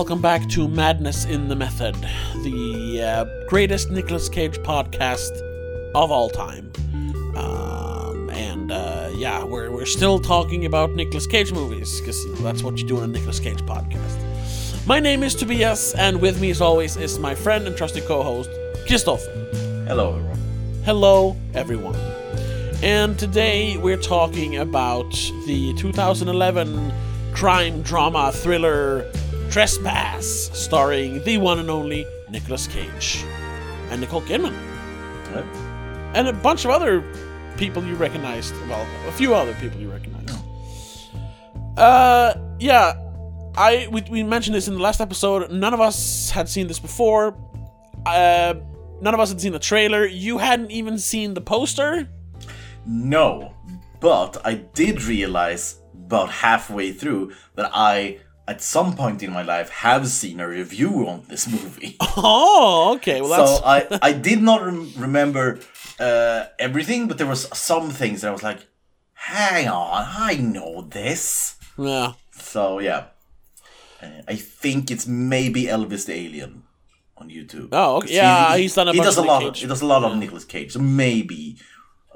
welcome back to Madness in the Method, the uh, greatest Nicolas Cage podcast of all time. Um, and uh, yeah, we're, we're still talking about Nicolas Cage movies, because you know, that's what you do in a Nicolas Cage podcast. My name is Tobias, and with me, as always, is my friend and trusted co host, Christoph. Hello, everyone. Hello, everyone. And today we're talking about the 2011 crime drama thriller Trespass, starring the one and only Nicolas Cage and Nicole Kidman, and a bunch of other people you recognized. Well, a few other people you recognized. Uh, yeah, I we, we mentioned this in the last episode. None of us had seen this before. Uh, none of us had seen the trailer. You hadn't even seen the poster. No, but I did realize about halfway through that I, at some point in my life, have seen a review on this movie. Oh, okay. Well, that's so I, I did not rem- remember uh, everything, but there was some things that I was like, hang on, I know this. yeah. So yeah, Uh, I think it's maybe Elvis the Alien on YouTube. Oh, okay. Yeah, he's done a he bunch does of a lot. Of, he does a lot of Nicolas Cage, so maybe.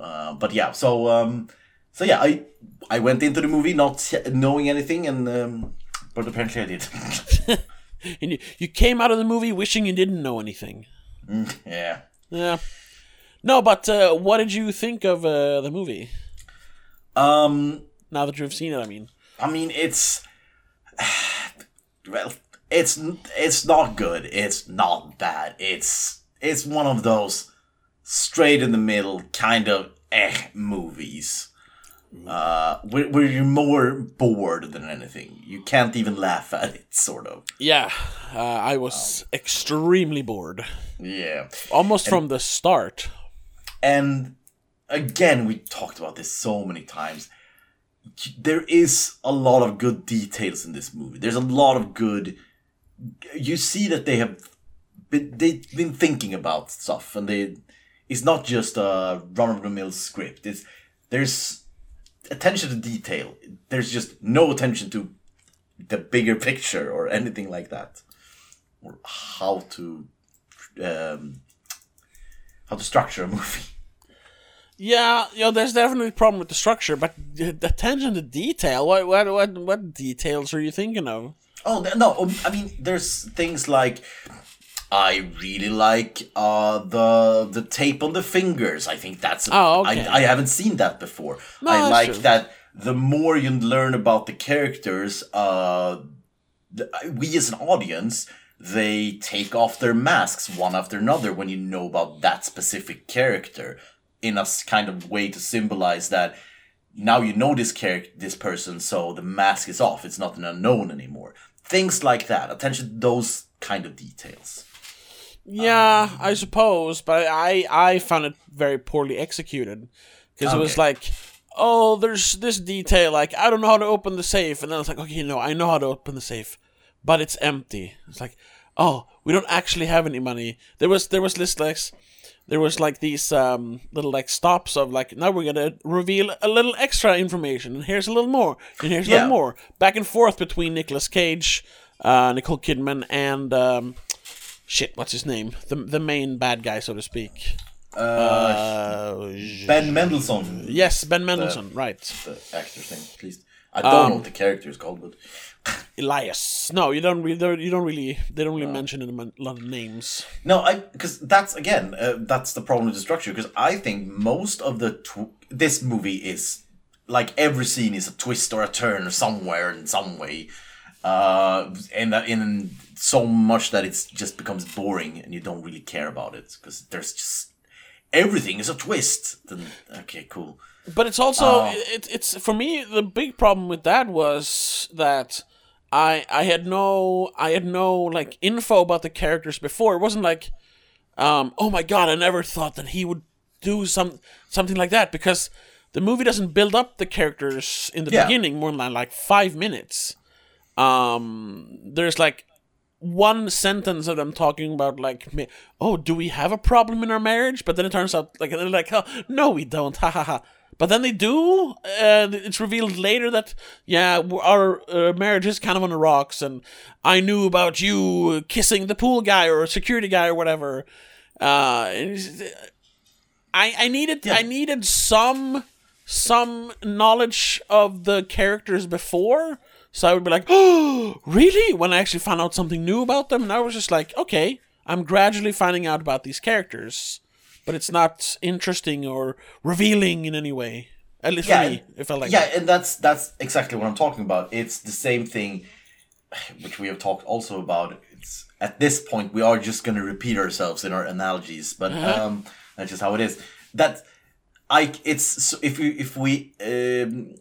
Uh, but yeah, so um, so yeah, I I went into the movie not knowing anything, and um, but apparently I did. And you, you came out of the movie wishing you didn't know anything. yeah. Yeah. No, but uh, what did you think of uh, the movie? Um, Now that you've seen it, I mean. I mean, it's well, it's it's not good. It's not bad. It's it's one of those straight in the middle kind of eh movies. Uh, where, where you're more bored than anything. You can't even laugh at it, sort of. Yeah, uh, I was extremely bored. Yeah. Almost from the start. And again, we talked about this so many times. There is a lot of good details in this movie. There's a lot of good. You see that they have been, they've been thinking about stuff, and they. It's not just a run of the mill script. It's there's attention to detail. There's just no attention to the bigger picture or anything like that, or how to um, how to structure a movie. Yeah, you know, there's definitely a problem with the structure, but attention to detail. What what what what details are you thinking of? Oh no! um, I mean, there's things like I really like uh, the the tape on the fingers. I think that's. Oh, okay. I, I haven't seen that before. No, I like true. that. The more you learn about the characters, uh, the, we as an audience, they take off their masks one after another when you know about that specific character in a kind of way to symbolize that now you know this character, this person, so the mask is off. It's not an unknown anymore. Things like that. Attention to those kind of details. Yeah, I suppose, but I I found it very poorly executed because it was like, oh, there's this detail like I don't know how to open the safe, and then it's like, okay, no, I know how to open the safe, but it's empty. It's like, oh, we don't actually have any money. There was there was this like. There was like these um, little like stops of like now we're gonna reveal a little extra information and here's a little more and here's a Yeah. little more back and forth between Nicolas Cage, uh, Nicole Kidman and um, shit, what's his name? The the main bad guy, so to speak. Uh, Ben Mendelsohn, yes, Ben Mendelsohn, right? the actor's name, at least. I don't know what the character is called, but Elias. No, you don't. Really, you don't really. They don't really mention a lot of names. No, I because that's again uh, that's the problem with the structure. Because I think most of the tw- this movie is like every scene is a twist or a turn somewhere in some way, uh, and that- in so much that it just becomes boring and you don't really care about it because there's just everything is a twist. Then okay, cool. But it's also it, it's for me the big problem with that was that I I had no I had no like info about the characters before. It wasn't like um oh my god, I never thought that he would do some something like that because the movie doesn't build up the characters in the Yeah. beginning more than like 5 minutes. Um there's like one sentence of them talking about like, oh, do we have a problem in our marriage? But then it turns out like they're like, oh, no, we don't, ha ha ha. But then they do, and it's revealed later that yeah, our uh, marriage is kind of on the rocks, and I knew about you kissing the pool guy or security guy or whatever. Uh, I I needed I needed some some knowledge of the characters before, so I would be like, oh, really? When I actually found out something new about them, and I was just like, okay, I'm gradually finding out about these characters, but it's not interesting or revealing in any way. At least for me, it felt like yeah, that. and that's that's exactly what I'm talking about. It's the same thing, which we have talked also about. It's at this point we are just going to repeat ourselves in our analogies, but Uh-huh. um, that's just how it is. That I it's so if we if we um,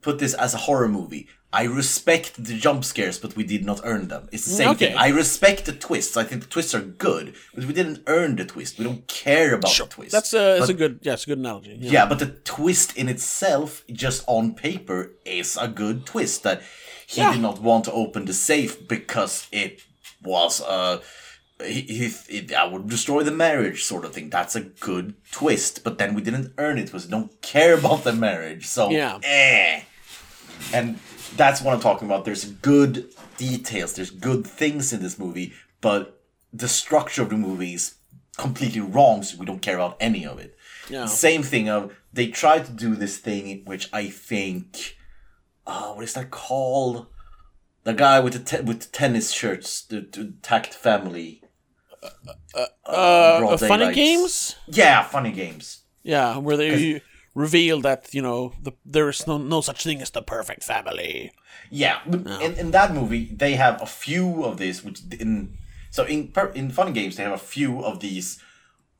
put this as a horror movie. I respect the jump scares, but we did not earn them. It's the same Okay. thing. I respect the twists. I think the twists are good, but we didn't earn the twist. We don't care about the twist. That's a, that's But- a good, yeah, it's a good analogy. Yeah. yeah, but the twist in itself, just on paper, is a good twist. That he Yeah. did not want to open the safe because it was uh he, he, I would destroy the marriage sort of thing. That's a good twist. But then we didn't earn it because we don't care about the marriage. So Yeah. eh. And that's what I'm talking about. There's good details. There's good things in this movie, but the structure of the movie is completely wrong. So we don't care about any of it. Same thing of they tried to do this thing which I think, uh, what is that called? The guy with the te- with the tennis shirts, the, the tact family. Uh, broad uh, funny daylight. games? Yeah, funny games. Yeah, where they reveal that, you know, the, there is no, no such thing as the perfect family. Yeah, but in, in that movie they have a few of these, which in so in per, in funny games they have a few of these.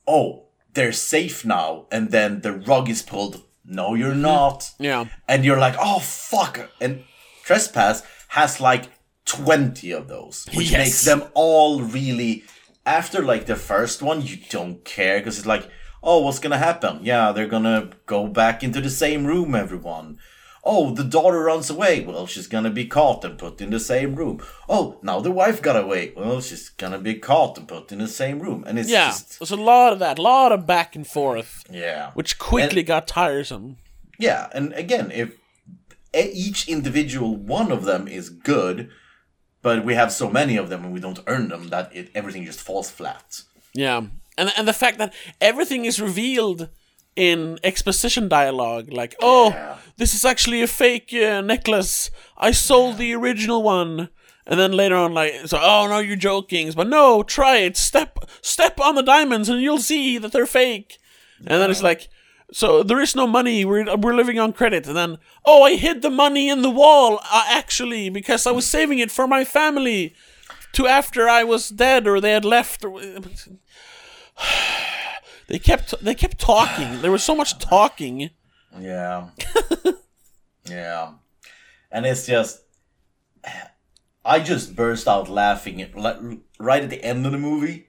Oh, they're safe now, and then the rug is pulled. No, you're mm-hmm. not. Yeah. and you're like, oh fuck, and trespass has like twenty of those, which Yes. makes them all really. After like the first one, you don't care because it's like, oh, what's gonna happen? Yeah, they're gonna go back into the same room, everyone. Oh, the daughter runs away. Well, she's gonna be caught and put in the same room. Oh, now the wife got away. Well, she's gonna be caught and put in the same room. And it's Yeah, just there's a lot of that, a lot of back and forth, yeah, which quickly got tiresome. Yeah, and again, if each individual one of them is good, but we have so many of them and we don't earn them that it everything just falls flat. Yeah, and and the fact that everything is revealed in exposition dialogue, like, oh, Yeah. this is actually a fake uh, necklace. I sold the original one. And then later on, like, so, oh no, you're joking. But no, try it. Step, step on the diamonds, and you'll see that they're fake. And then it's like, so there is no money. We're we're living on credit. And then, oh, I hid the money in the wall, uh, actually, because I was saving it for my family, to after I was dead or they had left. Or, they kept they kept talking. There was so much talking. Yeah. yeah. And it's just I just burst out laughing at, right at the end of the movie.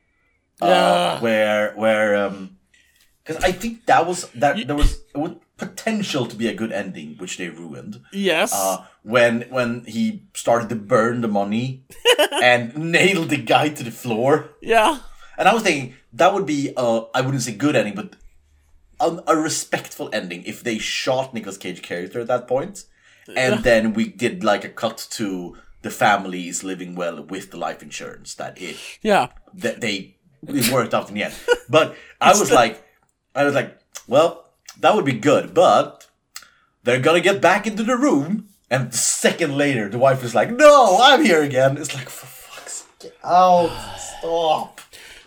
Yeah. Uh, where where um cuz I think that was that there was it was potential to be a good ending which they ruined. Yes. uh, when when he started to burn the money and nailed the guy to the floor. yeah. And I was thinking that would be uh, I wouldn't say good ending, but a, a respectful ending if they shot Nicolas Cage character at that point, and then we did like a cut to the families living well with the life insurance that it Yeah. that they it worked out in the end. But I was like, I was like, well, that would be good, but they're gonna get back into the room, and a second later, the wife is like, no, I'm here again. It's like, for fuck's sake, out, stop.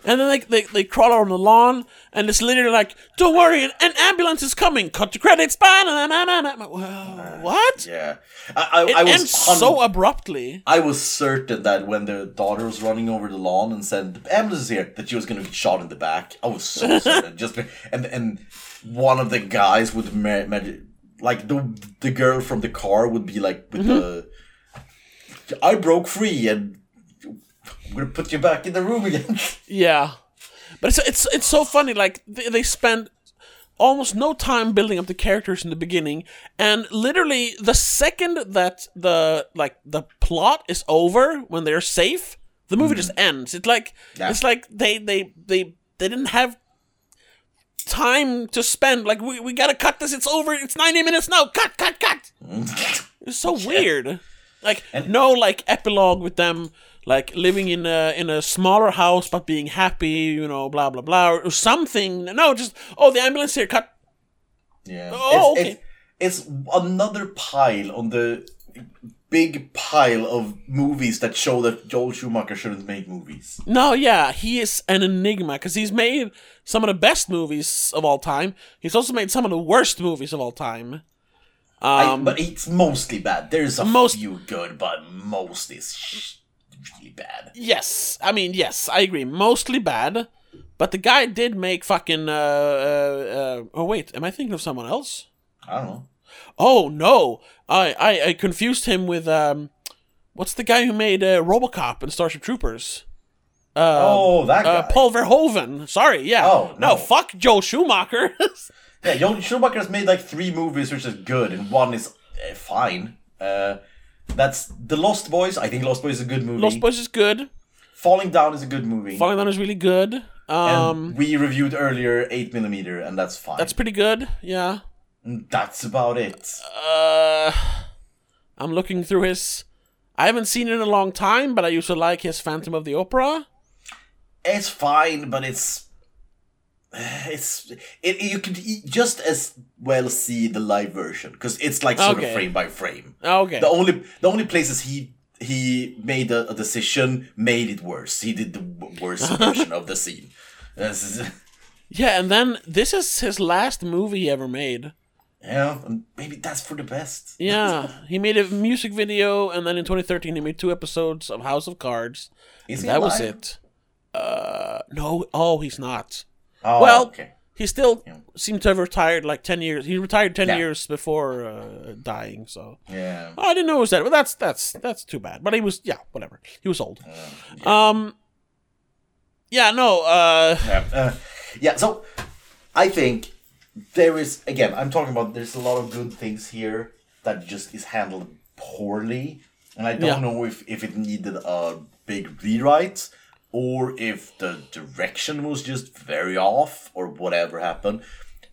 And then they, they, they crawl on the lawn, and it's literally like, don't worry, an, an ambulance is coming. Cut to credits. Ba-na-na-na-na-na. Well, What? Yeah, I, I, It I was ends hun- so abruptly. I was certain that when the daughter was running over the lawn and said the ambulance is here, that she was going to be shot in the back. I was so certain. Just and and one of the guys would like the the girl from the car would be like with mm-hmm. the I broke free and I'm gonna put you back in the room again. Yeah. But it's, it's, it's so funny. Like, they, they spend almost no time building up the characters in the beginning and literally the second that the like the plot is over when they're safe the movie mm-hmm. just ends it's like Yeah. it's like they they they they didn't have time to spend. Like we, we gotta cut this. It's over. It's ninety minutes now. Cut, cut, cut. It's so weird. Like And- no like epilogue with them like living in a in a smaller house but being happy, you know, blah blah blah or something. No, just oh the ambulance here, cut. Yeah. Oh, it's, okay. it's, it's another pile on the big pile of movies that show that Joel Schumacher shouldn't make movies. No, yeah, he is an enigma because he's made some of the best movies of all time. He's also made some of the worst movies of all time. I- Um, but it's mostly bad. There's a most- few good, but most is sh- really bad. yes, I mean yes, I agree. Mostly bad, but the guy did make fucking. Uh, uh, uh, oh wait, am I thinking of someone else? I don't know. Oh no, I I, I confused him with um, what's the guy who made uh, RoboCop and Starship Troopers? oh, that guy. Uh, Paul Verhoeven. Sorry, yeah. Oh, no. fuck Joe Schumacher. Yeah, Joel Schumacher has made like three movies which is good, and one is uh, fine. Uh, that's The Lost Boys. I think Lost Boys is a good movie. Lost Boys is good. Falling Down is a good movie. Falling Down is really good. and Um, we reviewed earlier 8mm, and that's fine. that's pretty good. Yeah. That's about it. Uh, I'm looking through his. I haven't seen it in a long time, but I used to like his Phantom of the Opera. It's fine, but it's it's it. You could e- just as well see the live version because it's like sort Okay. of frame by frame. Okay. The only the only places he he made a, a decision made it worse. He did the worst version of the scene. Yeah, and then this is his last movie he ever made. yeah, and maybe that's for the best. Yeah, he made a music video, and then in 2013 he made two episodes of House of Cards. Is he that was alive? it. Uh, no, oh, he's not. Oh, Well, okay. He still Yeah. seemed to have retired like 10 years. He retired 10 Yeah. years before uh, dying, so. Yeah. Oh, I didn't know it was that. Well, that's that's that's too bad. But he was yeah, whatever. He was old. Uh, Um. Yeah. No. Uh. Yeah. Uh, yeah. So I think there is again. I'm talking about. There's a lot of good things here that just is handled poorly, and I don't Yeah. know if if it needed a big rewrite or if the direction was just very off or whatever happened.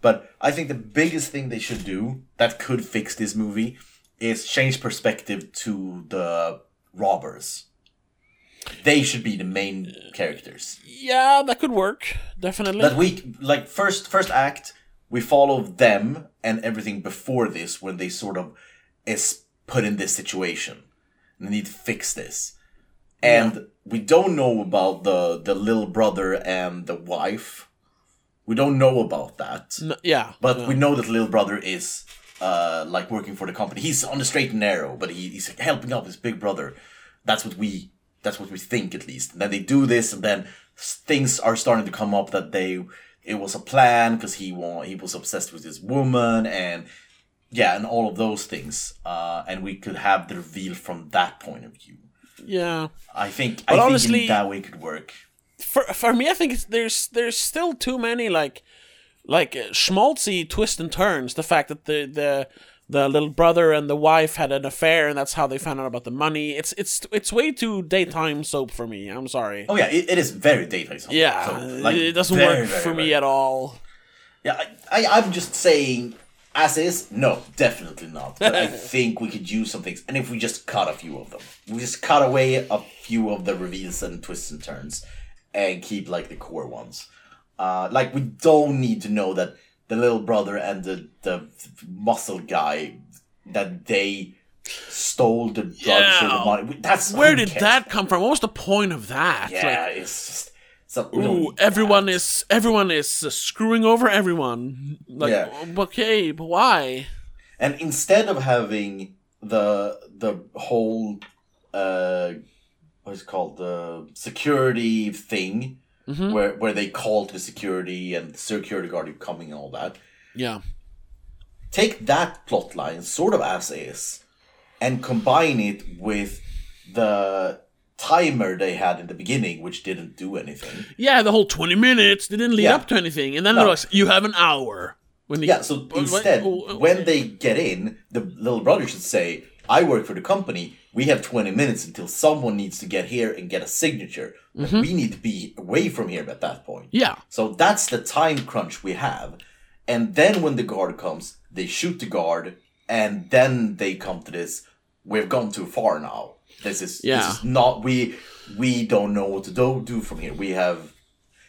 But I think the biggest thing they should do that could fix this movie is change perspective to the robbers. They should be the main characters Yeah, that could work. Definitely. that we like first first act we follow them and everything before this when they sort of is put in this situation and they need to fix this and we don't know about the the little brother and the wife. We don't know about that. N- yeah. but no. we know that little brother is uh like working for the company. He's on the straight and narrow but he, he's helping out his big brother. That's what we that's what we think at least. And then they do this and then things are starting to come up that they it was a plan because he wa- he was obsessed with this woman and yeah and all of those things. Uh and we could have the reveal from that point of view yeah. i think But i think honestly- in that way could work For for me, I think it's, there's there's still too many like like uh, schmaltzy twists and turns. The fact that the the the little brother and the wife had an affair, and that's how they found out about the money. It's it's it's way too daytime soap for me. I'm sorry. oh yeah it, it is very daytime soap. Yeah, So, like, it doesn't very, work very, for me at all. Yeah, I, I, I'm just saying, as is, no, definitely not. But I think we could use some things, and if we just cut a few of them, we just cut away a few of the reveals and twists and turns, and keep like the core ones. Uh, like we don't need to know that the little brother and the the muscle guy that they stole the drugs or the Yeah. money. That's Where did cares? that come from? What was the point of that? Yeah, Like, it's just. So, ooh, everyone that. is everyone is uh, screwing over everyone. Like, Yeah. okay, but why? And instead of having the the whole uh what's it called the security thing Mhm. where where they call to the security and the security guard coming and all that, Yeah, take that plot line sort of as is and combine it with the timer they had in the beginning which didn't do anything. yeah. The whole twenty minutes didn't lead Yeah. up to anything, and then No. like, "You have an hour." When they, Yeah, so instead, oh, oh, when they get in, the little brother should say, I work for the company. We have 20 minutes until someone needs to get here and get a signature. Mm-hmm. we need to be away from here at that point. Yeah. So that's the time crunch we have. And then when the guard comes, they shoot the guard, and then they come to this. We've gone too far now. This is Yeah. this is not we we don't know what to do do from here. We have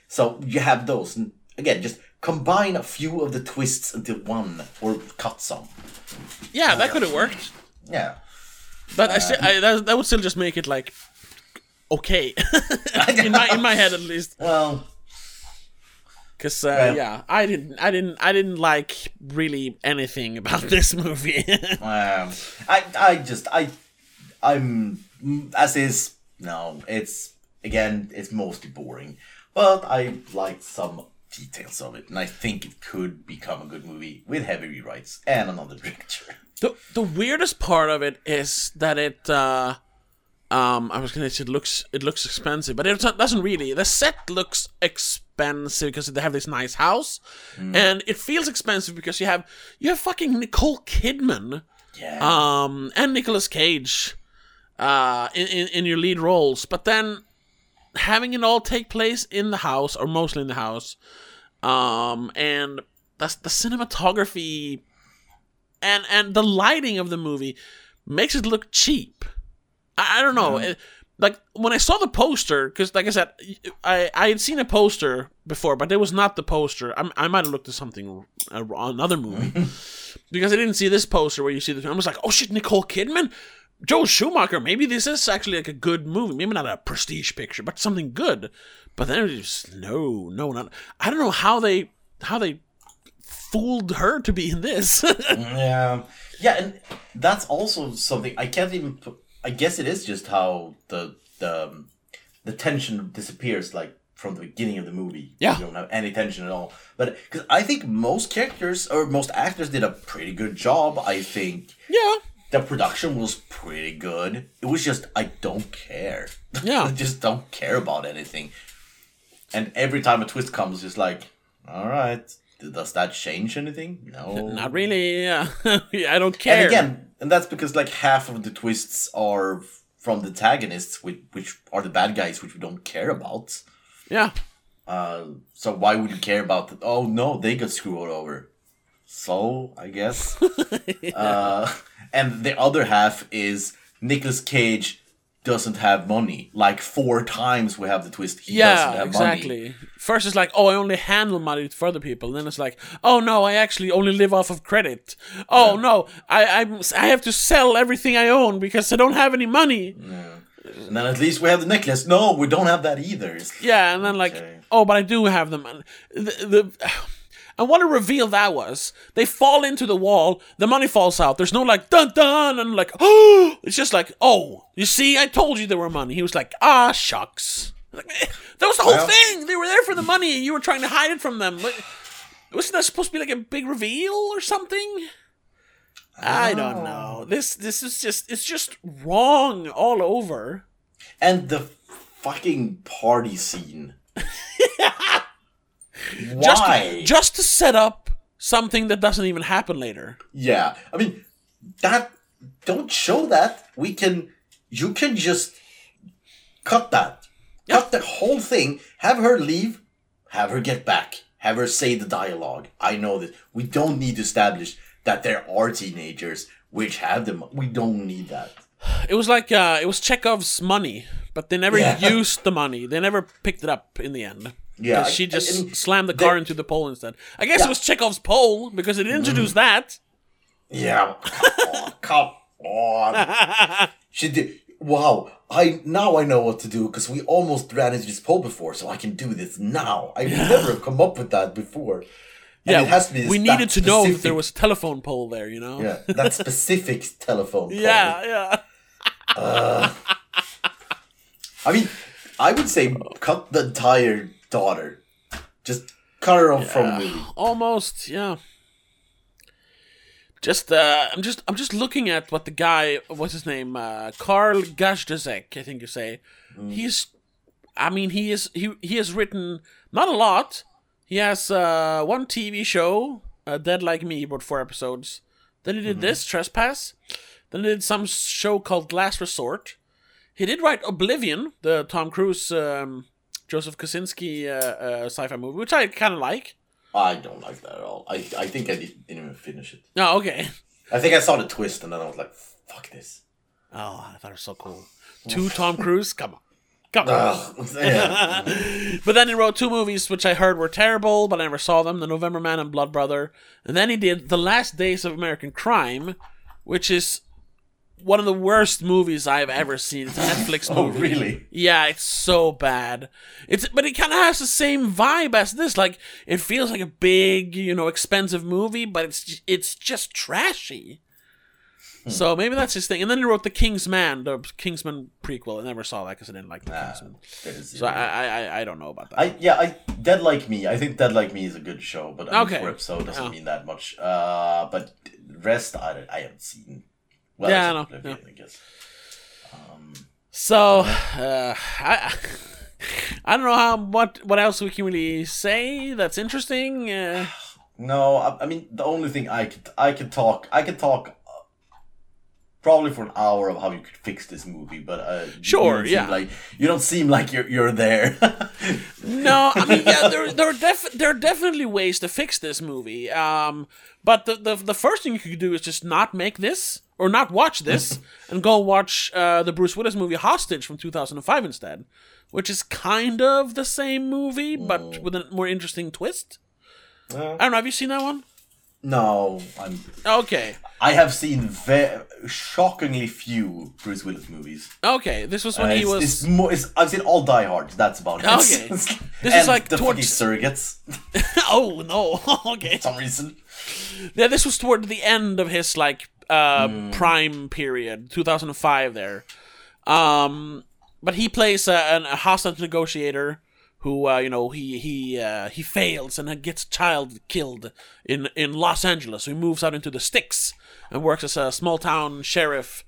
so you have those and again just combine a few of the twists into one or cut some. Yeah, that could have worked. Yeah. But I, still, I that, that would still just make it like okay in my in my head at least. Well, Cause uh, Well- yeah, I didn't, I didn't, I didn't like really anything about this movie. um, I I just I I'm as is no. It's again it's mostly boring, but I liked some details of it, and I think it could become a good movie with heavy rewrites and another director. the the weirdest part of it is that it, uh, um, I was gonna say it looks, it looks expensive, but it doesn't really. The set looks expensive because they have this nice house, and it feels expensive because you have you have fucking Nicole Kidman. Yeah. um, and Nicolas Cage uh, in, in, in your lead roles. But then having it all take place in the house, or mostly in the house, um, and that's the cinematography and and the lighting of the movie makes it look cheap. I, I don't know. It- like when I saw the poster, because like I said, I I had seen a poster before, but it was not the poster. I, I might have looked at something uh, another movie because I didn't see this poster where you see the. I was like, oh shit, Nicole Kidman, Joel Schumacher. Maybe this is actually like a good movie. Maybe not a prestige picture, but something good. But then it was no, no, not. I don't know how they how they fooled her to be in this. Yeah, yeah, and that's also something I can't even. Put, I guess it is just how the the um, the tension disappears, like from the beginning of the movie. Yeah. you don't have any tension at all. But because I think most characters or most actors did a pretty good job. I think yeah, the production was pretty good. It was just I don't care. Yeah. I just don't care about anything. And every time a twist comes, it's like, all right, does that change anything? No, not really. Yeah, I don't care. and again, and that's because like half of the twists are from the antagonists, which, which are the bad guys, which we don't care about. yeah, Uh, so why would you care about that? Oh no, they got screwed over. So I guess. uh, and the other half is Nicolas Cage doesn't have money. Like four times we have the twist. He doesn't yeah, exactly. money. First it's like, oh, I only handle money for other people. Then it's like, oh no, I actually only live off of credit. Oh no, I I'm, I have to sell everything I own because I don't have any money. Yeah. And then at least we have the necklace. No, we don't have that either. It's- Yeah, and then like, Okay. oh, but I do have them. And the, the and what a reveal that was. They fall into the wall. The money falls out. There's no like dun dun and like oh. It's just like oh, you see, I told you there were money. He was like ah shucks. Like, eh, that was the whole Well- thing. They were there for the money. and You were trying to hide it from them. But wasn't that supposed to be like a big reveal or something? I don't know. This this is just it's just wrong all over. And the fucking party scene. Just Why? just to set up something that doesn't even happen later. Yeah, I mean, that don't show that. We can, you can just cut that, cut the whole thing. Have her leave, have her get back, have her say the dialogue. I know that we don't need to establish that there are teenagers which have them. We don't need that. It was like uh, it was Chekhov's money, but they never Yeah. used the money. They never picked it up in the end. Yeah, she just I mean, slammed the car there- into the pole instead. I guess Yeah. it was Chekhov's pole because it introduced mm. that. Yeah, come on, come on. She did. Wow, I now I know what to do because we almost ran into this pole before, so I can do this now. I would never have come up with that before. And Yeah, it has to be we needed to know if there was a telephone pole there. You know. yeah that specific telephone. pole. Yeah, yeah. Uh, I mean, I would say cut the entire daughter, just cut her off from me. Almost, yeah. Just, uh, I'm just, I'm just looking at what the guy, what's his name, uh, Karl Gajdusek, I think you say. He's, I mean, he is, he, he has written not a lot. He has uh, one TV show, uh, Dead Like Me, about four episodes. Then he did this Trespass. Then he did some show called Last Resort. He did write Oblivion, the Tom Cruise, um, Joseph Kosinski uh, uh, sci-fi movie, which I kind of like. I don't like that at all. I I think I didn't even finish it. Oh, okay. I think I saw the twist and then I was like, fuck this. Oh, I thought it was so cool. Two Tom Cruise? Come on. Come on. But then he wrote two movies which I heard were terrible, but I never saw them The November Man and Blood Brother. And then he did The Last Days of American Crime, which is one of the worst movies I've ever seen. It's a Netflix oh, really? Yeah, it's so bad. It's but it kind of has the same vibe as this. Like it feels like a big, you know, expensive movie, but it's it's just trashy. So maybe that's his thing. And then he wrote the King's Man, the Kingsman prequel. I never saw that because I didn't like the Nah, Kingsman. is So I, I I I don't know about that. I yeah, I Dead Like Me. I think Dead Like Me is a good show, but I mean, Okay. four episode doesn't Yeah. mean that much. Uh, but rest I I haven't seen. Well, Yeah, I know, Oblivion, I guess. Um, So uh, I I don't know how what what else we can really say that's interesting. Uh, no, I, I mean the only thing I could I could talk I could talk. uh, Probably for an hour of how you could fix this movie, but uh, Sure, yeah. like you don't seem like you're you're there. no, I mean yeah, there there are def- there are definitely ways to fix this movie. Um, but the, the the first thing you could do is just not make this or not watch this and go watch uh, the Bruce Willis movie Hostage from 2005 instead, which is kind of the same movie but with a more interesting twist. Yeah. I don't know. Have you seen that one? no, I'm. Okay. I have seen ve- shockingly few Bruce Willis movies. Okay. This was when Uh, he it's, was. it's more, it's, I've seen all Die Hard. That's about it. Okay. This This is like the towards- fucking surrogates. oh no. okay. for some reason. Yeah, this was toward the end of his like uh prime period, 2005 there. Um but he plays a, a hostage negotiator who uh, you know he he uh, he fails and gets a child killed in in Los Angeles. So he moves out into the sticks and works as a small town sheriff.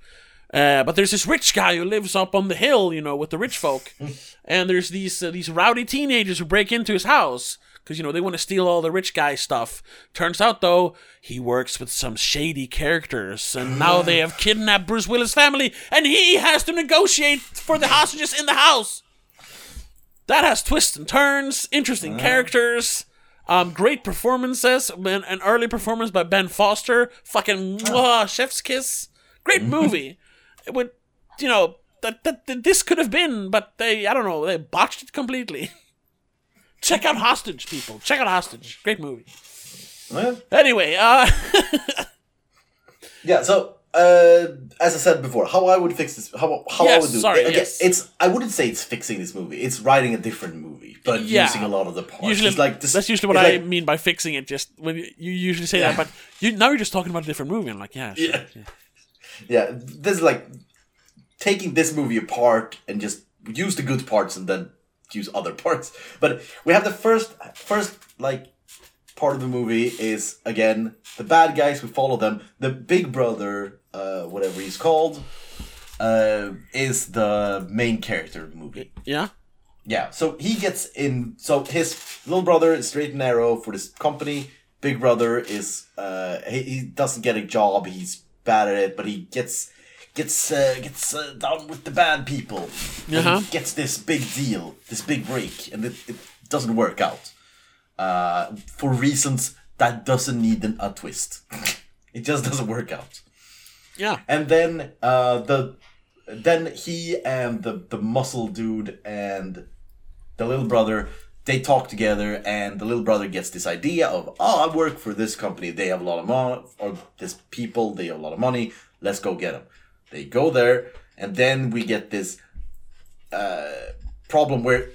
Uh, but there's this rich guy who lives up on the hill, you know, with the rich folk, and there's these uh, these rowdy teenagers who break into his house because you know they want to steal all the rich guy stuff. Turns out though he works with some shady characters, and now they have kidnapped Bruce Willis' family, and he has to negotiate for the hostages in the house. That has twists and turns, interesting characters. Um, great performances. An, an early performance by Ben Foster. Fucking mwah, chef's kiss. Great movie. it would, you know, that, that, that this could have been, but they, I don't know, they botched it completely. Check out Hostage, people. Check out Hostage. Great movie. Well, Anyway, uh, yeah. So, uh, as I said before, how I would fix this, how how I would do sorry, it. Again, yes. It's I wouldn't say it's fixing this movie. It's writing a different movie, but Yeah. using a lot of the parts. usually It's like this, that's usually what I like- mean by fixing it. Just when you, you usually say Yeah. that, but you now you're just talking about a different movie. I'm like, yeah, sure, Yeah. yeah. yeah, this is like taking this movie apart and just use the good parts and then use other parts. But we have the first first like part of the movie is again the bad guys. We follow them. The big brother, uh, whatever he's called, uh, is the main character of the movie. yeah. Yeah, so he gets in. So his little brother is straight and narrow for this company. Big brother is uh, he, he doesn't get a job. He's bad at it, but he gets gets uh, gets uh, down with the bad people. Uh-huh. gets this big deal, this big break, and it, it doesn't work out uh, for reasons that doesn't need an, a twist. it just doesn't work out. Yeah. And then uh, the then he and the the muscle dude and the little brother they talk together and the little brother gets this idea of oh I work for this company they have a lot of money or this people they have a lot of money let's go get them they go there and then we get this uh, problem where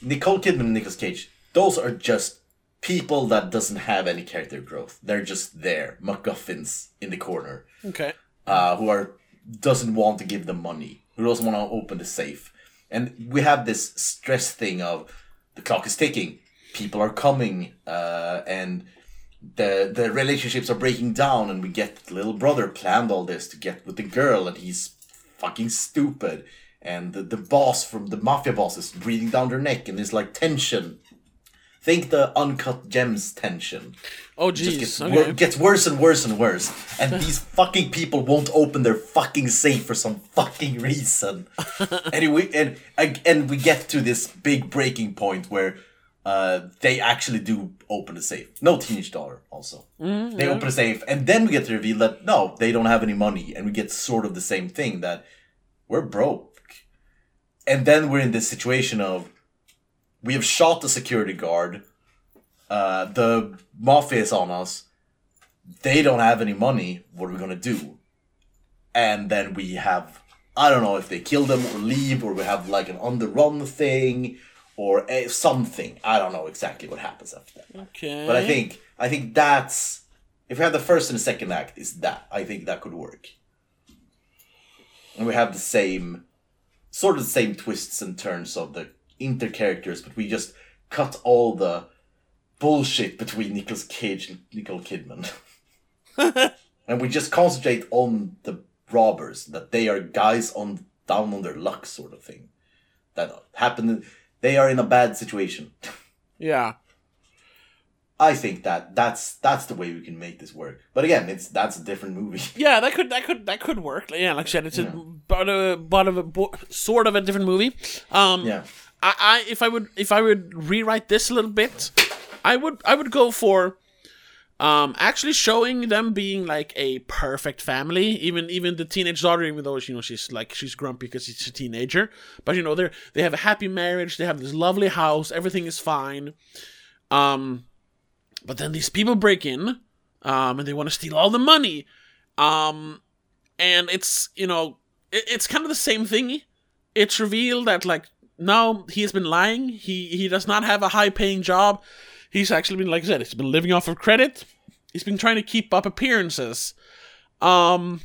Nicole Kidman and Nicolas Cage those are just people that doesn't have any character growth. They're just there MacGuffins in the corner. Okay. uh, who are doesn't want to give them money, who doesn't want to open the safe, and we have this stress thing of the clock is ticking, people are coming, uh, and the the relationships are breaking down, and we get the little brother planned all this to get with the girl, and he's fucking stupid, and the, the boss from the mafia boss is breathing down their neck, and there's like tension. think the uncut gems tension Oh just jeez. gets, Okay. wor- gets worse and worse and worse. And these fucking people won't open their fucking safe for some fucking reason. anyway, and and we get to this big breaking point where uh, they actually do open the safe. No teenage dollar, also. they open the safe, and then we get to reveal that no, they don't have any money, and we get sort of the same thing that we're broke. And then we're in this situation of we have shot the security guard. Uh, the mafia is on us. They don't have any money. What are we gonna do? And then we have I don't know if they kill them or leave, or we have like an on the run thing, or something. I don't know exactly what happens after that. Okay. But I think I think that's if we have the first and the second act is that I think that could work. And we have the same sort of the same twists and turns of the inter characters, but we just cut all the bullshit between Nicolas Cage and Nicole Kidman. and we just concentrate on the robbers, that they are guys on down on their luck sort of thing. That happen they are in a bad situation. yeah. I think that that's that's the way we can make this work. But again, it's that's a different movie. Yeah, that could that could that could work. Yeah, like I said, it's a but a but of a bo- sort of a different movie. Um, Yeah. I, I if I would if I would rewrite this a little bit, I would I would go for um actually showing them being like a perfect family. Even even the teenage daughter, even though you know she's like she's grumpy because she's a teenager, but you know they're they have a happy marriage. They have this lovely house. Everything is fine. Um, but then these people break in, um, and they want to steal all the money. Um, and it's you know it, it's kind of the same thing. It's revealed that like now he has been lying. He he does not have a high paying job. He's actually been like I said, he's been living off of credit. He's been trying to keep up appearances. Um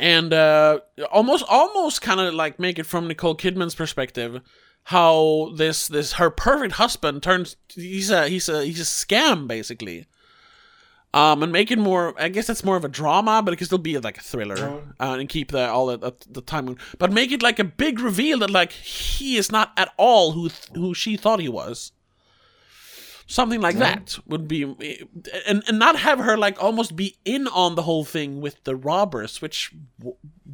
and uh almost almost kind of like make it from Nicole Kidman's perspective how this this her perfect husband turns he's a he's a he's a scam basically um and make it more i guess that's more of a drama but it can still be like a thriller uh, and keep the all the, the, the time but make it like a big reveal that like he is not at all who th- who she thought he was something like that would be and and not have her like almost be in on the whole thing with the robbers which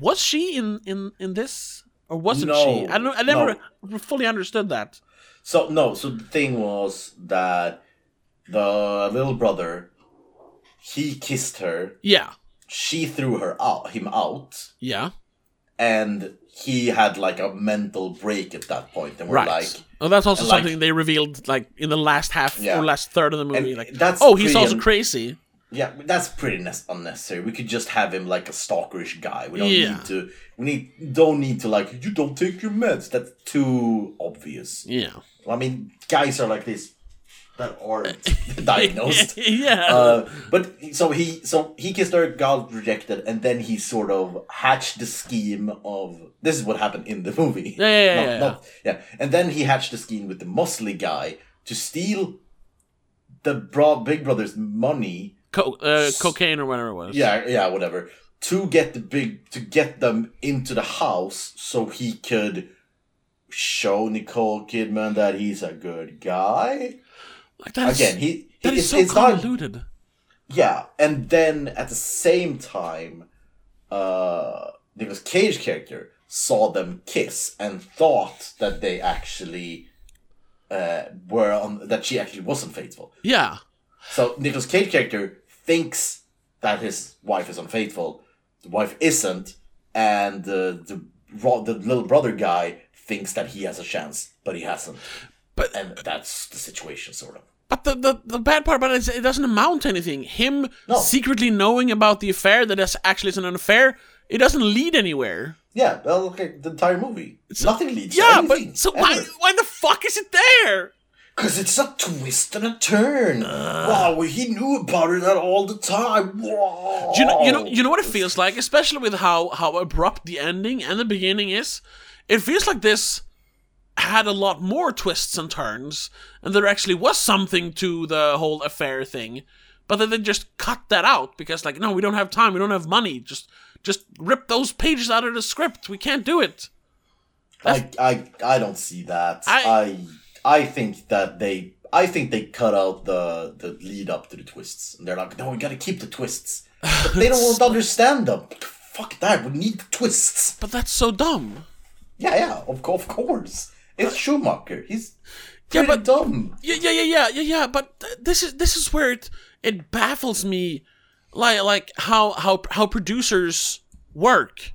was she in in in this? Or wasn't she? I don't i never fully understood that. So no, so the thing was that the little brother he kissed her, yeah. She threw her out him out, yeah. And he had like a mental break at that point, and we're right. like oh that's also and, like- something they revealed like in the last half Yeah. or last third of the movie And like that's oh he's also un- crazy Yeah, that's pretty ne- unnecessary. We could just have him like a stalkerish guy. We don't Yeah. need to. We need don't need to like you don't take your meds. That's too obvious. yeah I mean, guys are like this that aren't diagnosed. yeah Uh, but so he so he kissed her, got rejected, and then he sort of hatched the scheme of this is what happened in the movie. Yeah, yeah, yeah, Not- yeah. not- yeah. And then he hatched the scheme with the muscly guy to steal the bro- Big Brother's money. Co- uh, cocaine or whatever it was Yeah, yeah, whatever. To get the big to get them into the house so he could show Nicole Kidman that he's a good guy. Like Again, he that it's, is so it's not convoluted yeah, and then at the same time, uh, Nicolas Cage character saw them kiss and thought that they actually uh, were on that she actually wasn't faithful. yeah So Nicolas Cage character thinks that his wife is unfaithful. The wife isn't, and the the the little brother guy thinks that he has a chance, but he hasn't. But- and that's the situation, sort of. But the, the, the bad part about it is it doesn't amount to anything. Him No. secretly knowing about the affair that is actually isn't an affair, it doesn't lead anywhere. Yeah, well, okay, the entire movie. Nothing leads Yeah, to anything. but so why why the fuck is it there? Because it's a twist and a turn. Ah. wow, he knew about it all the time. Wow. You know you know you know what it feels like, especially with how how abrupt the ending and the beginning is. It feels like this had a lot more twists and turns, and there actually was something to the whole affair thing, but then they just cut that out because like no, we don't have time, we don't have money. Just just rip those pages out of the script. We can't do it. I, I, I don't see that. I- I, I, think that they I think they cut out the the lead up to the twists, and they're like, no, we gotta keep the twists. But they don't want to understand them. Fuck that. We need the twists. But that's so dumb. Yeah, yeah. Of, of course. It's Schumacher. He's Yeah, but- dumb. Yeah, yeah, yeah, yeah, yeah, yeah. But th- this is this is where it it baffles me, like like how how how producers work.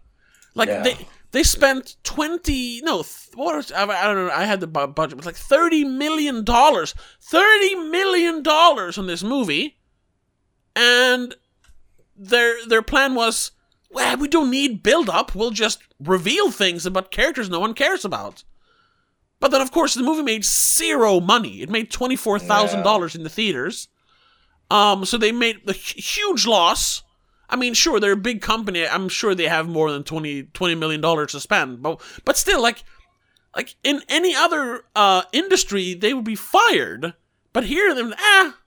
Like Yeah. they they spent twenty no th- what I, I don't know I had the bu- budget was like thirty million dollars thirty million dollars on this movie, and their their plan was well we don't need build up we'll just reveal things about characters no one cares about. But then, of course, the movie made zero money. It made twenty four thousand dollars in the theaters. Um, so they made a huge loss. I mean, sure, they're a big company. I'm sure they have more than 20, 20 million dollars to spend. But but still, like like in any other uh, industry, they would be fired. But here, they're ah.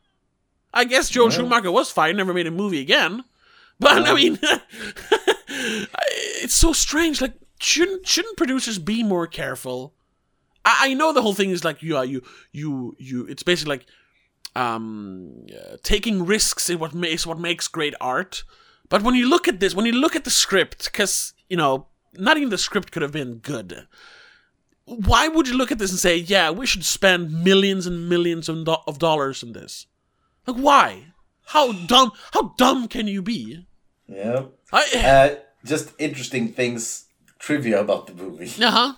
I guess Joel Schumacher was fired. Never made a movie again. But I mean, it's so strange. Like, shouldn't shouldn't producers be more careful? I, I know the whole thing is like you, uh, you, you, you. It's basically like um, uh, taking risks is what makes what makes great art. But when you look at this, when you look at the script, because you know, not even the script could have been good. Why would you look at this and say, "Yeah, we should spend millions and millions of, do- of dollars in this"? Like, why? How dumb? How dumb can you be? Yeah. I, Uh, just interesting things, trivia about the movie. uh huh.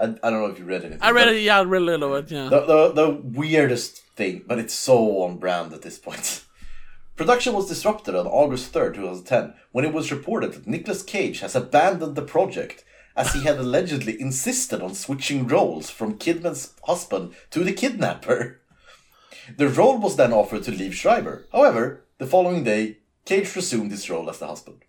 I, I don't know if you read anything. I read it. Yeah, I read a little bit. Yeah. The, the, the weirdest thing, but it's so on brand at this point. Production was disrupted on August 3rd, 2010, when it was reported that Nicolas Cage has abandoned the project as he had allegedly insisted on switching roles from Kidman's husband to the kidnapper. The role was then offered to Liev Schreiber. However, the following day, Cage resumed his role as the husband.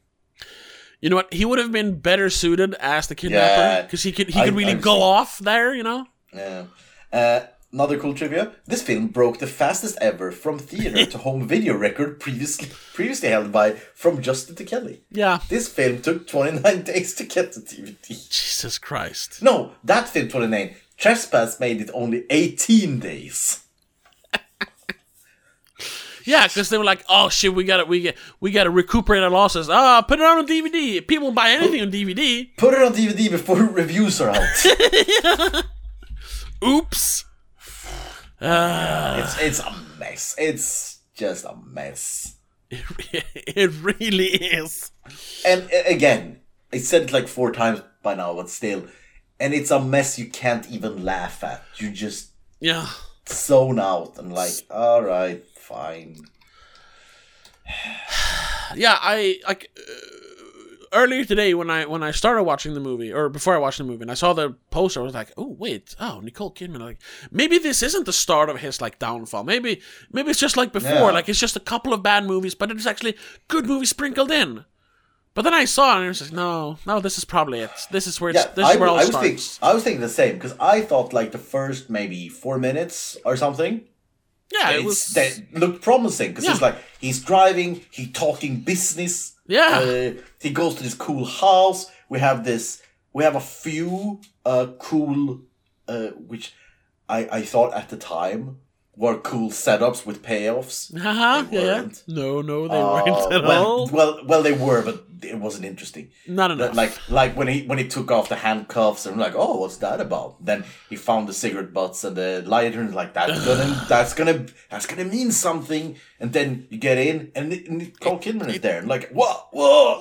You know what? He would have been better suited as the kidnapper because he could he I- could really I've go off there. You know. Yeah. Uh, another cool trivia: this film broke the fastest ever from theater to home video record previously previously held by From Justin to Kelly. Yeah. This film took 29 days to get to DVD. Jesus Christ. No, that film 29. Trespass made it only 18 days. Yeah, because they were like, "Oh shit, we got to we get we got to recuperate our losses. Ah, put it on DVD. People buy anything on DVD. Put it on DVD before reviews are out. Oops. Ah, it's it's a mess. It's just a mess. it, it really is. And uh, again, I said it like four times by now, but still, and it's a mess you can't even laugh at. You just Yeah. zone out and like, all right, fine. yeah, I like uh, earlier today when I when I started watching the movie or before I watched the movie and I saw the poster, I was like, oh wait, oh Nicole Kidman. Like maybe this isn't the start of his like downfall. Maybe maybe it's just like before, Yeah. like it's just a couple of bad movies, but it's actually good movies sprinkled in. But then I saw it and I was like, no, no, this is probably it. This is where it's, Yeah, this I, is where it all I was starts. think, I was thinking the same because I thought like the first maybe four minutes or something. Yeah, it it's, was. that looked promising because it's like he's driving, he talking business. Yeah. uh, he goes to this cool house. We have this. We have a few uh, cool, uh, which I I thought at the time were cool setups with payoffs. They yeah. No, no, they Uh, weren't at well, all. well, well, they were, but it wasn't interesting. Not enough. Like, like when he when he took off the handcuffs and like, oh, what's that about? Then he found the cigarette butts and the lighter and like that's gonna that's gonna that's gonna mean something. And then you get in and Ni- Nicole Kidman is there and like, what, whoa,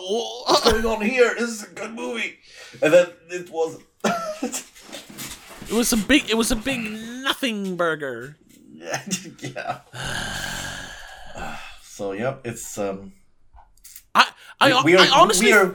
what's going on here? This is a good movie. And then it was. it was a big. It was a big nothing burger. yeah. So yep, it's um. I I, we are, I honestly we are.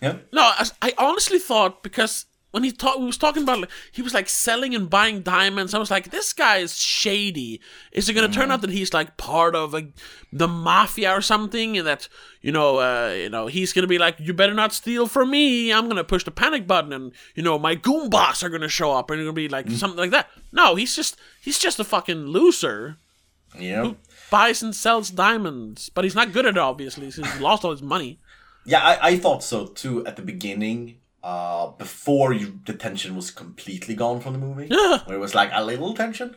Yeah. no, I, I honestly thought because when he talk, we was talking about like, he was like selling and buying diamonds. I was like, this guy is shady. Is it going to turn out that he's like part of a, the mafia or something, and that you know, uh, you know, he's going to be like, you better not steal from me. I'm going to push the panic button, and you know, my goombas are going to show up, and it's going to be like something like that. No, he's just he's just a fucking loser. Yeah. Buys and sells diamonds, but he's not good at it. Obviously, he's lost all his money. Yeah, I, I thought so too at the beginning, uh, before you, the tension was completely gone from the movie. Yeah. Where it was like a little tension.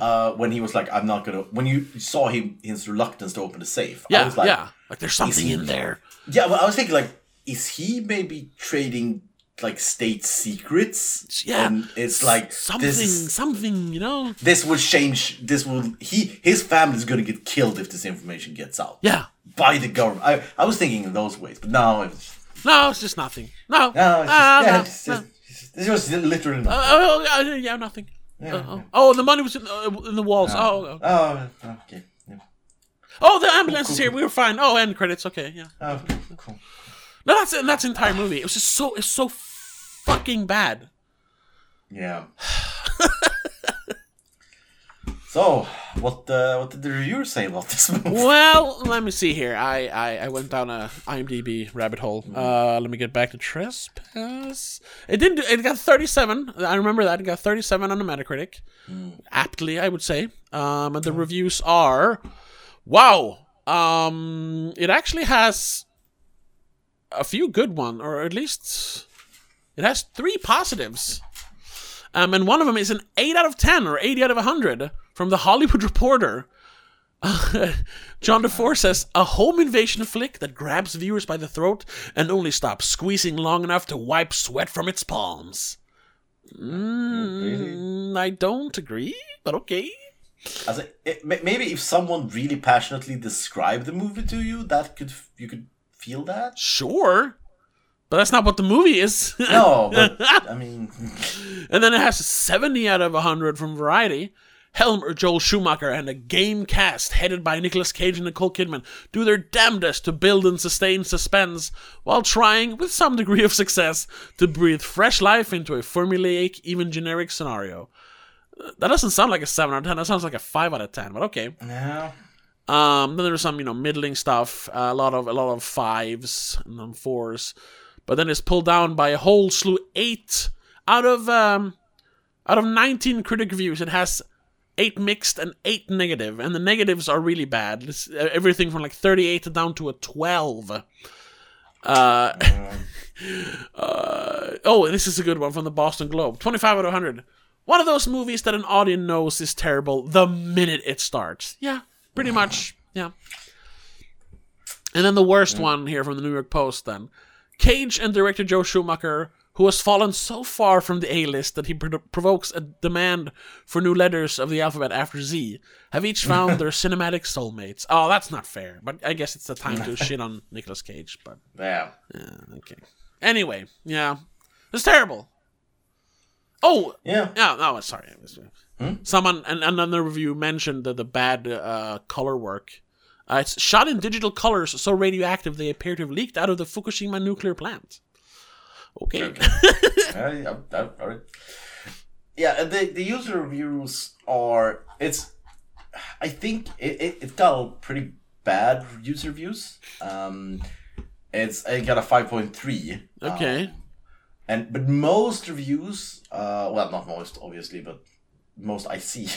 uh, when he was like, "I'm not gonna." When you saw him his reluctance to open the safe, I Yeah, was like, yeah. Like there's something he- in there. yeah. Well, I was thinking like, is he maybe trading like state secrets? Yeah, and it's like something, is- something. You know. This will change. This will. He his family's gonna get killed if this information gets out Yeah. by the government. I I was thinking in those ways, but now it's No, it's just nothing. No. no. It's just, Ah, yeah, no, it's no. just, it's just literally nothing. Uh, oh, yeah, yeah, nothing. Yeah, Uh, oh. oh, the money was in, uh, in the walls. Oh, oh, Oh, okay. Yeah. oh, the ambulance is here. We were fine. Oh, end credits. Okay, yeah. Oh, cool. No, that's that's the entire movie. It was just so it's so fucking bad. Yeah. so, what uh, what did the reviewers say about this movie? Well, let me see here. I, I, I went down a IMDb rabbit hole. Uh, let me get back to Trespass. It didn't. Do, it got thirty seven. I remember that. It got thirty seven on the Metacritic. Aptly, I would say. Um, and the reviews are, wow. Um, it actually has a few good ones, or at least it has three positives. Um, and one of them is an 8 out of 10 or 80 out of 100 from the Hollywood Reporter. John DeFore says a home invasion flick that grabs viewers by the throat and only stops squeezing long enough to wipe sweat from its palms. Mm, I don't agree, but okay. Also, it, maybe if someone really passionately described the movie to you, that could you could feel that. Sure, but that's not what the movie is. No, but I mean, And then it has a 70 out of 100 from Variety. Helmer, Joel Schumacher, and a game cast headed by Nicolas Cage and Nicole Kidman do their damnedest to build and sustain suspense while trying, with some degree of success, to breathe fresh life into a formulaic, even generic scenario. That doesn't sound like a 7 out of 10, that sounds like a 5 out of 10, but okay. no. Um, then there's some, you know, middling stuff, a lot of a lot of fives and then fours, but then it's pulled down by a whole slew eight out of um, out of 19 critic reviews. It has eight mixed and eight negative, and the negatives are really bad. It's everything from like 38 down to a 12. Uh, uh, oh, this is a good one from the Boston Globe. 25 out of 100. One of those movies that an audience knows is terrible the minute it starts. Yeah, pretty much. Yeah. And then the worst one here from the New York Post then. Cage and director Joel Schumacher, who has fallen so far from the A list that he pro- provokes a demand for new letters of the alphabet after Z, have each found their cinematic soulmates. Oh, that's not fair, but I guess it's the time to shit on Nicolas Cage, but Yeah. yeah, okay. Anyway, yeah. It's terrible. Oh, Yeah. yeah, no, sorry. it was- Someone, and another review mentioned the, the bad uh, color work. Uh, it's shot in digital colors so radioactive they appear to have leaked out of the Fukushima nuclear plant. Okay. Yeah, yeah, that- all right. Yeah, the the user reviews are it's. I think it, it, it got pretty bad user reviews. Um, it's it got a five point three. okay. and but most reviews, uh, well, not most obviously, but most I see,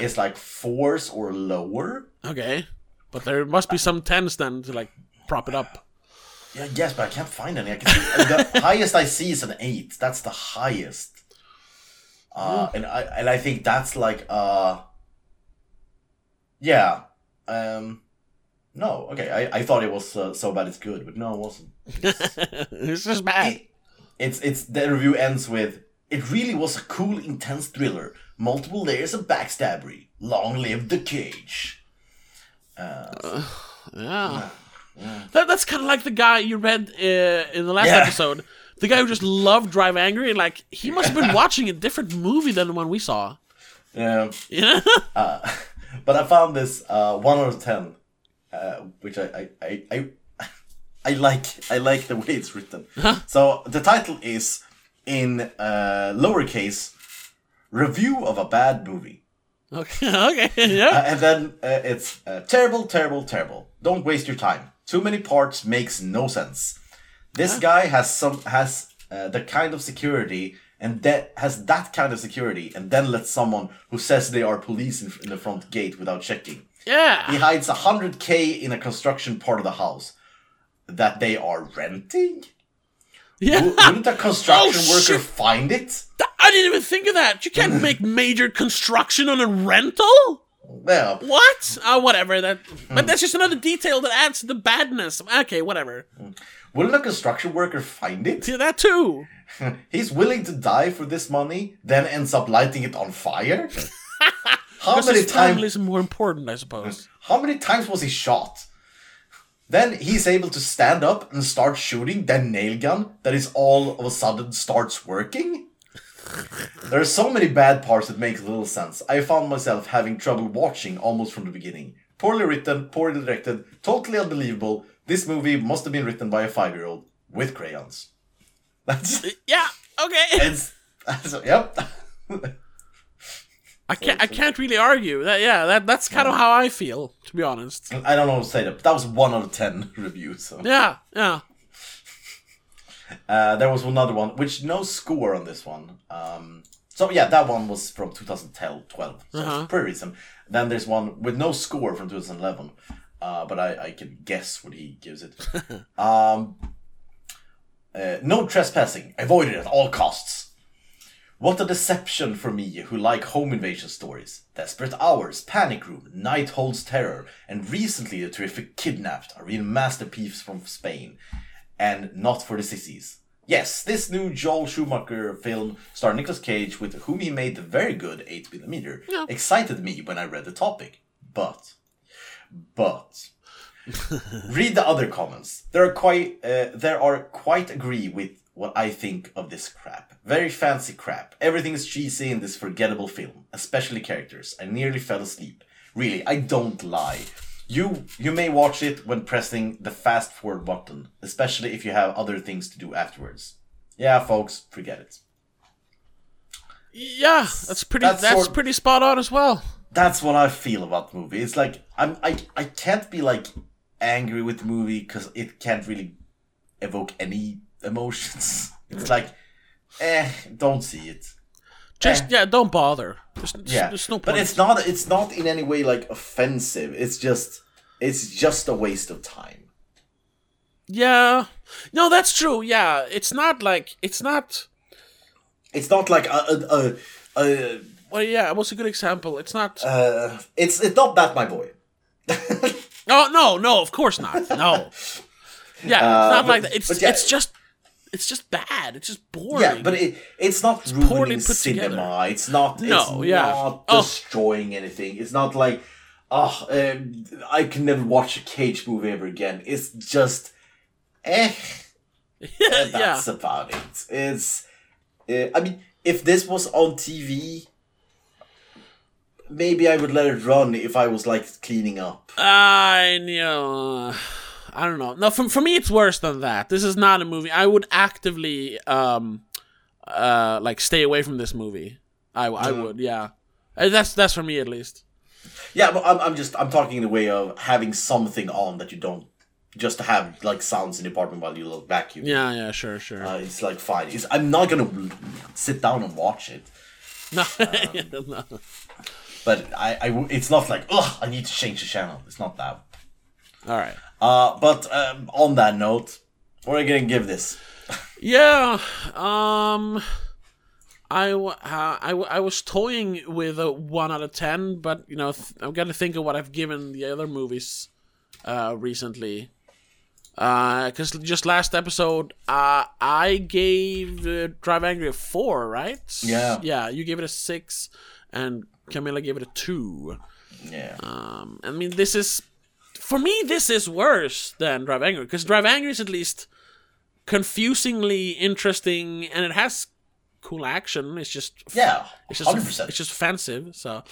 is like fours or lower. Okay. But there must be some tens then to like prop it up. Yeah, yes, but I can't find any. I can see the highest I see is an eight. That's the highest. Uh, and I and I think that's like uh. Yeah. Um. No. Okay. I, I thought it was uh, so bad it's good, but no, it wasn't. it's just bad. It- it's it's the review ends with it really was a cool, intense thriller. Multiple layers of backstabbery. Long live the cage. Yeah. That, that's kind of like the guy you read uh, in the last Yeah. episode. The guy who just loved Drive Angry. Like, he must have been watching a different movie than the one we saw. Yeah. Yeah. But I found this uh, one out of ten, uh, which I I, I I I like. I like the way it's written. So the title is in uh, lowercase review of a bad movie, okay. Okay. Yeah. uh, and then uh, it's uh, terrible, terrible, terrible. Don't waste your time. Too many parts makes no sense. This guy has some has uh, the kind of security and that has that kind of security, and then lets someone who says they are police in, in the front gate without checking. Yeah, he hides 100k in a construction part of the house that they are renting. Yeah. Wouldn't a construction Oh, worker shit. find it? I didn't even think of that. You can't make major construction on a rental. Well, What? Oh, whatever. That, but that's just another detail that adds to the badness. Okay, whatever. will a construction worker find it? See that too. He's willing to die for this money, then ends up lighting it on fire. How many times? is more important, I suppose. How many times was he shot? Then he's able to stand up and start shooting that nail gun that is all of a sudden starts working. There are so many bad parts that make little sense. I found myself having trouble watching almost from the beginning. Poorly written, poorly directed, totally unbelievable. This movie must have been written by a five-year-old with crayons. That's uh, Yeah. Okay. it's, yep. I can't. I can't really argue. That. Yeah. That. That's kind of how I feel, to be honest. I don't know what to say that. but That was one out of ten reviews. So. Yeah. Yeah. Uh, there was another one, which no score on this one. Um, so yeah, that one was from 2012, so Uh-huh. it's pretty recent. Then there's one with no score from 2011, uh, but I, I can guess what he gives it. um, uh, no trespassing, avoided at all costs. What a deception for me who like home invasion stories. Desperate Hours, Panic Room, Night Holds Terror, and recently the terrific Kidnapped are real masterpieces from Spain. And not for the sissies. Yes, this new Joel Schumacher film starring Nicolas Cage, with whom he made the very good 8mm, Yeah. excited me when I read the topic. But, but, read the other comments. There are quite, uh, there are quite agree with what I think of this crap. Very fancy crap. Everything is cheesy in this forgettable film, especially characters. I nearly fell asleep. Really, I don't lie. You you may watch it when pressing the fast forward button, especially if you have other things to do afterwards. Yeah, folks, forget it. Yeah. That's pretty. That's That's, sort- pretty spot on as well. That's what I feel about the movie. It's like I'm I I can't be like angry with the movie because it can't really evoke any emotions. It's like, eh, don't see it. Just Eh. yeah. Don't bother. There's, Yeah, there's no point. but it's not. It's not in any way like offensive. It's just. It's just a waste of time. Yeah. No, that's true. Yeah. It's not like it's not. It's not like a a, a, a Well, yeah. What's a good example? It's not. uh, it's it's not that my boy. oh no, no. Of course not. No. Yeah. Uh, it's not but- like that. It's yeah, it's just. It's just bad. It's just boring. Yeah, but it, it's not poorly ruining cinema. together. It's not. No, it's yeah. not Oh. destroying anything. It's not like, oh, um, I can never watch a Cage movie ever again. It's just, eh. yeah. That's about it. It's. Uh, I mean, if this was on TV, maybe I would let it run if I was like cleaning up. I know. I don't know. No, for, for me, it's worse than that. This is not a movie. I would actively, um, uh, like stay away from this movie. I, I Mm. would, yeah. Uh, That's that's for me at least. Yeah, but I'm, I'm just I'm talking in the way of having something on that you don't just to have like sounds in the apartment while you look vacuum. Yeah, yeah, sure, sure. Uh, it's like fine. It's, I'm not gonna sit down and watch it, no, um, no. but I, I it's not like ugh I need to change the channel. It's not that. All right. Uh, but um, on that note, what are you gonna give this? Yeah. Um. I, uh, I, I was toying with a one out of ten, but you know th- I've got to think of what I've given the other movies uh, recently. Because just last episode, uh, I gave uh, Drive Angry a four, right? Yeah. Yeah, you gave it a six, and Camilla gave it a two. Yeah. Um, I mean, this is for me. This is worse than Drive Angry because Drive Angry is at least confusingly interesting, and it has cool action. It's just Yeah. it's just Hundred percent. it's just offensive. So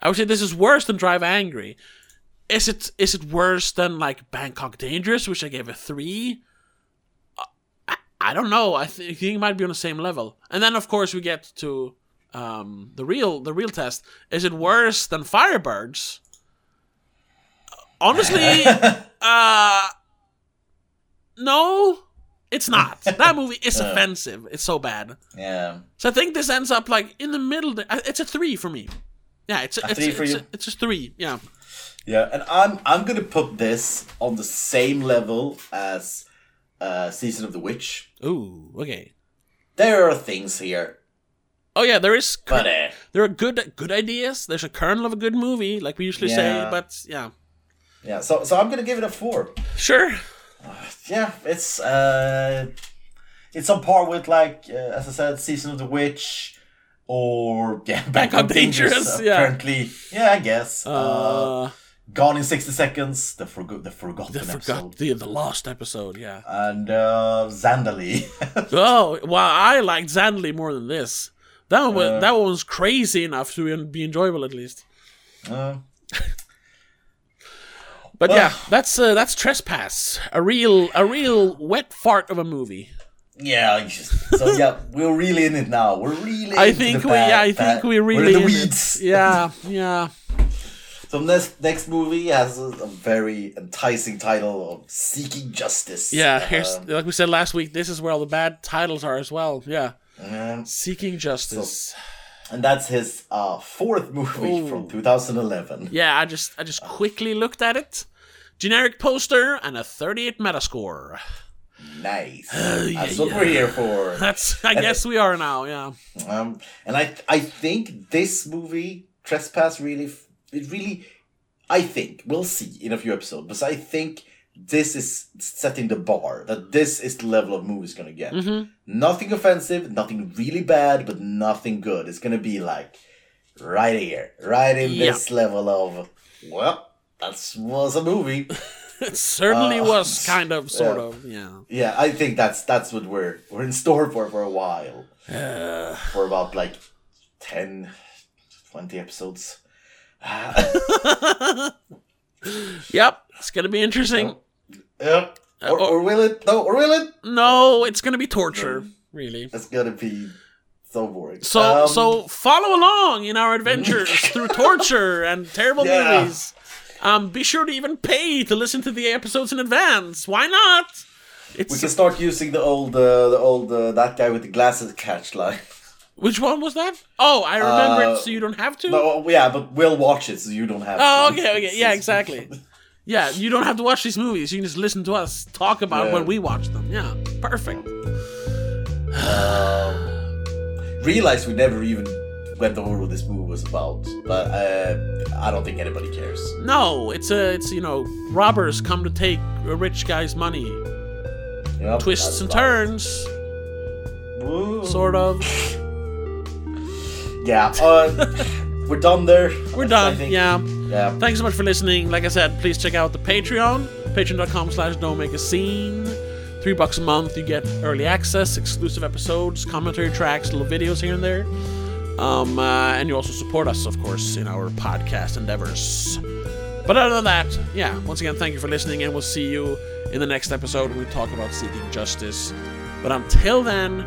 I would say this is worse than Drive Angry. Is it is it worse than like Bangkok Dangerous, which I gave a three? I, I don't know. I thi- think it might be on the same level. And then of course we get to um, the real the real test. Is it worse than Firebirds? Honestly, uh, no, it's not. That movie is offensive. It's so bad. Yeah. So I think this ends up like in the middle. uh, It's a three for me. Yeah, it's a, it's, three for it's, you? A, it's a three. Yeah. Yeah, and I'm I'm gonna put this on the same level as uh, Season of the Witch. Ooh. Okay. There are things here Oh yeah, there is. cur- But uh, there are good good ideas. There's a kernel of a good movie, like we usually say. But yeah, yeah, so so I'm gonna give it a four. sure. Yeah, it's uh, it's on par with like uh, as I said, Season of the Witch, or yeah, Bangkok Dangerous, Dangerous. yeah. Apparently, yeah, I guess. Uh, Uh, Gone in sixty seconds, the forgo- the forgotten the episode, forgot the the lost episode. Yeah. and uh, Zandalee. Oh, well, I liked Zandalee more than this. That one, was, Uh. that one was crazy enough to be enjoyable at least. uh, But Well- yeah, that's uh, that's trespass. A real a real wet fart of a movie. yeah, just- so yeah, we're really in it now. We're really. I think the we bad- yeah, I think bad- we really we're in the in weeds. Yeah, yeah. So next next movie has a, a very enticing title of Seeking Justice. Yeah, here's Um, like we said last week. This is where all the bad titles are as well. Yeah, um, seeking justice. And that's his uh, fourth movie Ooh. from 2011. yeah, I just I just quickly looked at it. Generic poster and a 38 Metascore. Nice. yeah, That's what yeah. we're here for. That's I guess we are now. Yeah. Um, and I I think this movie Trespass really it really I think we'll see in a few episodes, but I think this is setting the bar that this is the level of movie it's gonna get. Mhm. Nothing offensive, nothing really bad, but nothing good. It's gonna be like right here, right in Yeah. this level of well, that was a movie. It certainly Uh, was kind of, sort yeah. of, yeah. yeah, I think that's that's what we're we're in store for for a while. Uh, for about like 10 20 episodes yep, it's gonna be interesting. yeah Uh, or, or will it no or will it No, it's gonna be torture, really. it's gonna be so boring So, Um, so follow along in our adventures through torture and terrible Yeah. movies. Um, be sure to even pay to listen to the episodes in advance. Why not? we can start using the old uh, the old uh, that guy with the glasses catch line which one was that? Oh, I remember Uh, it, so you don't have to. no yeah but we'll watch it so you don't have to. Oh, to. okay, okay, yeah, exactly. Yeah, you don't have to watch these movies. You can just listen to us talk about Yeah. when we watch them. Yeah, perfect. um, realize we never even went over what this movie was about but uh, I don't think anybody cares No, it's a, it's you know, robbers come to take a rich guy's money. Yep, Twists and turns, Woo. sort of. Yeah, uh, we're done there. We're done. Yeah. Yeah. Thanks so much for listening. Like I said, please check out the Patreon. Patreon.com slash don't make a scene. Three bucks a month, you get early access, exclusive episodes, commentary tracks, little videos here and there. Um, uh, and you also support us, of course, in our podcast endeavors. But other than that, yeah, once again, thank you for listening, and we'll see you in the next episode when we talk about seeking justice. But until then,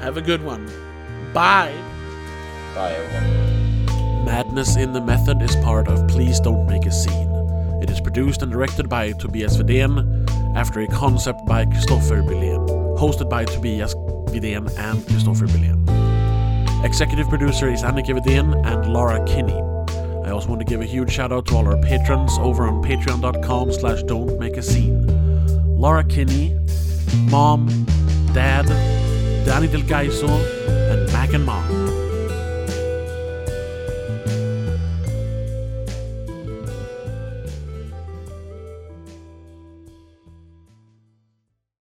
have a good one. Bye. Bye, everyone. Madness in the Method is part of Please Don't Make a Scene. It is produced and directed by Tobias Vedén after a concept by Christopher Billén. Hosted by Tobias Vedén and Christopher Billén. Executive producer is Annika Vedén and Laura Kinney. I also want to give a huge shout out to all our patrons over on patreon.com slash don't make a scene. Laura Kinney, Mom, Dad, Danny Del Gaiso, and Mac and Mom.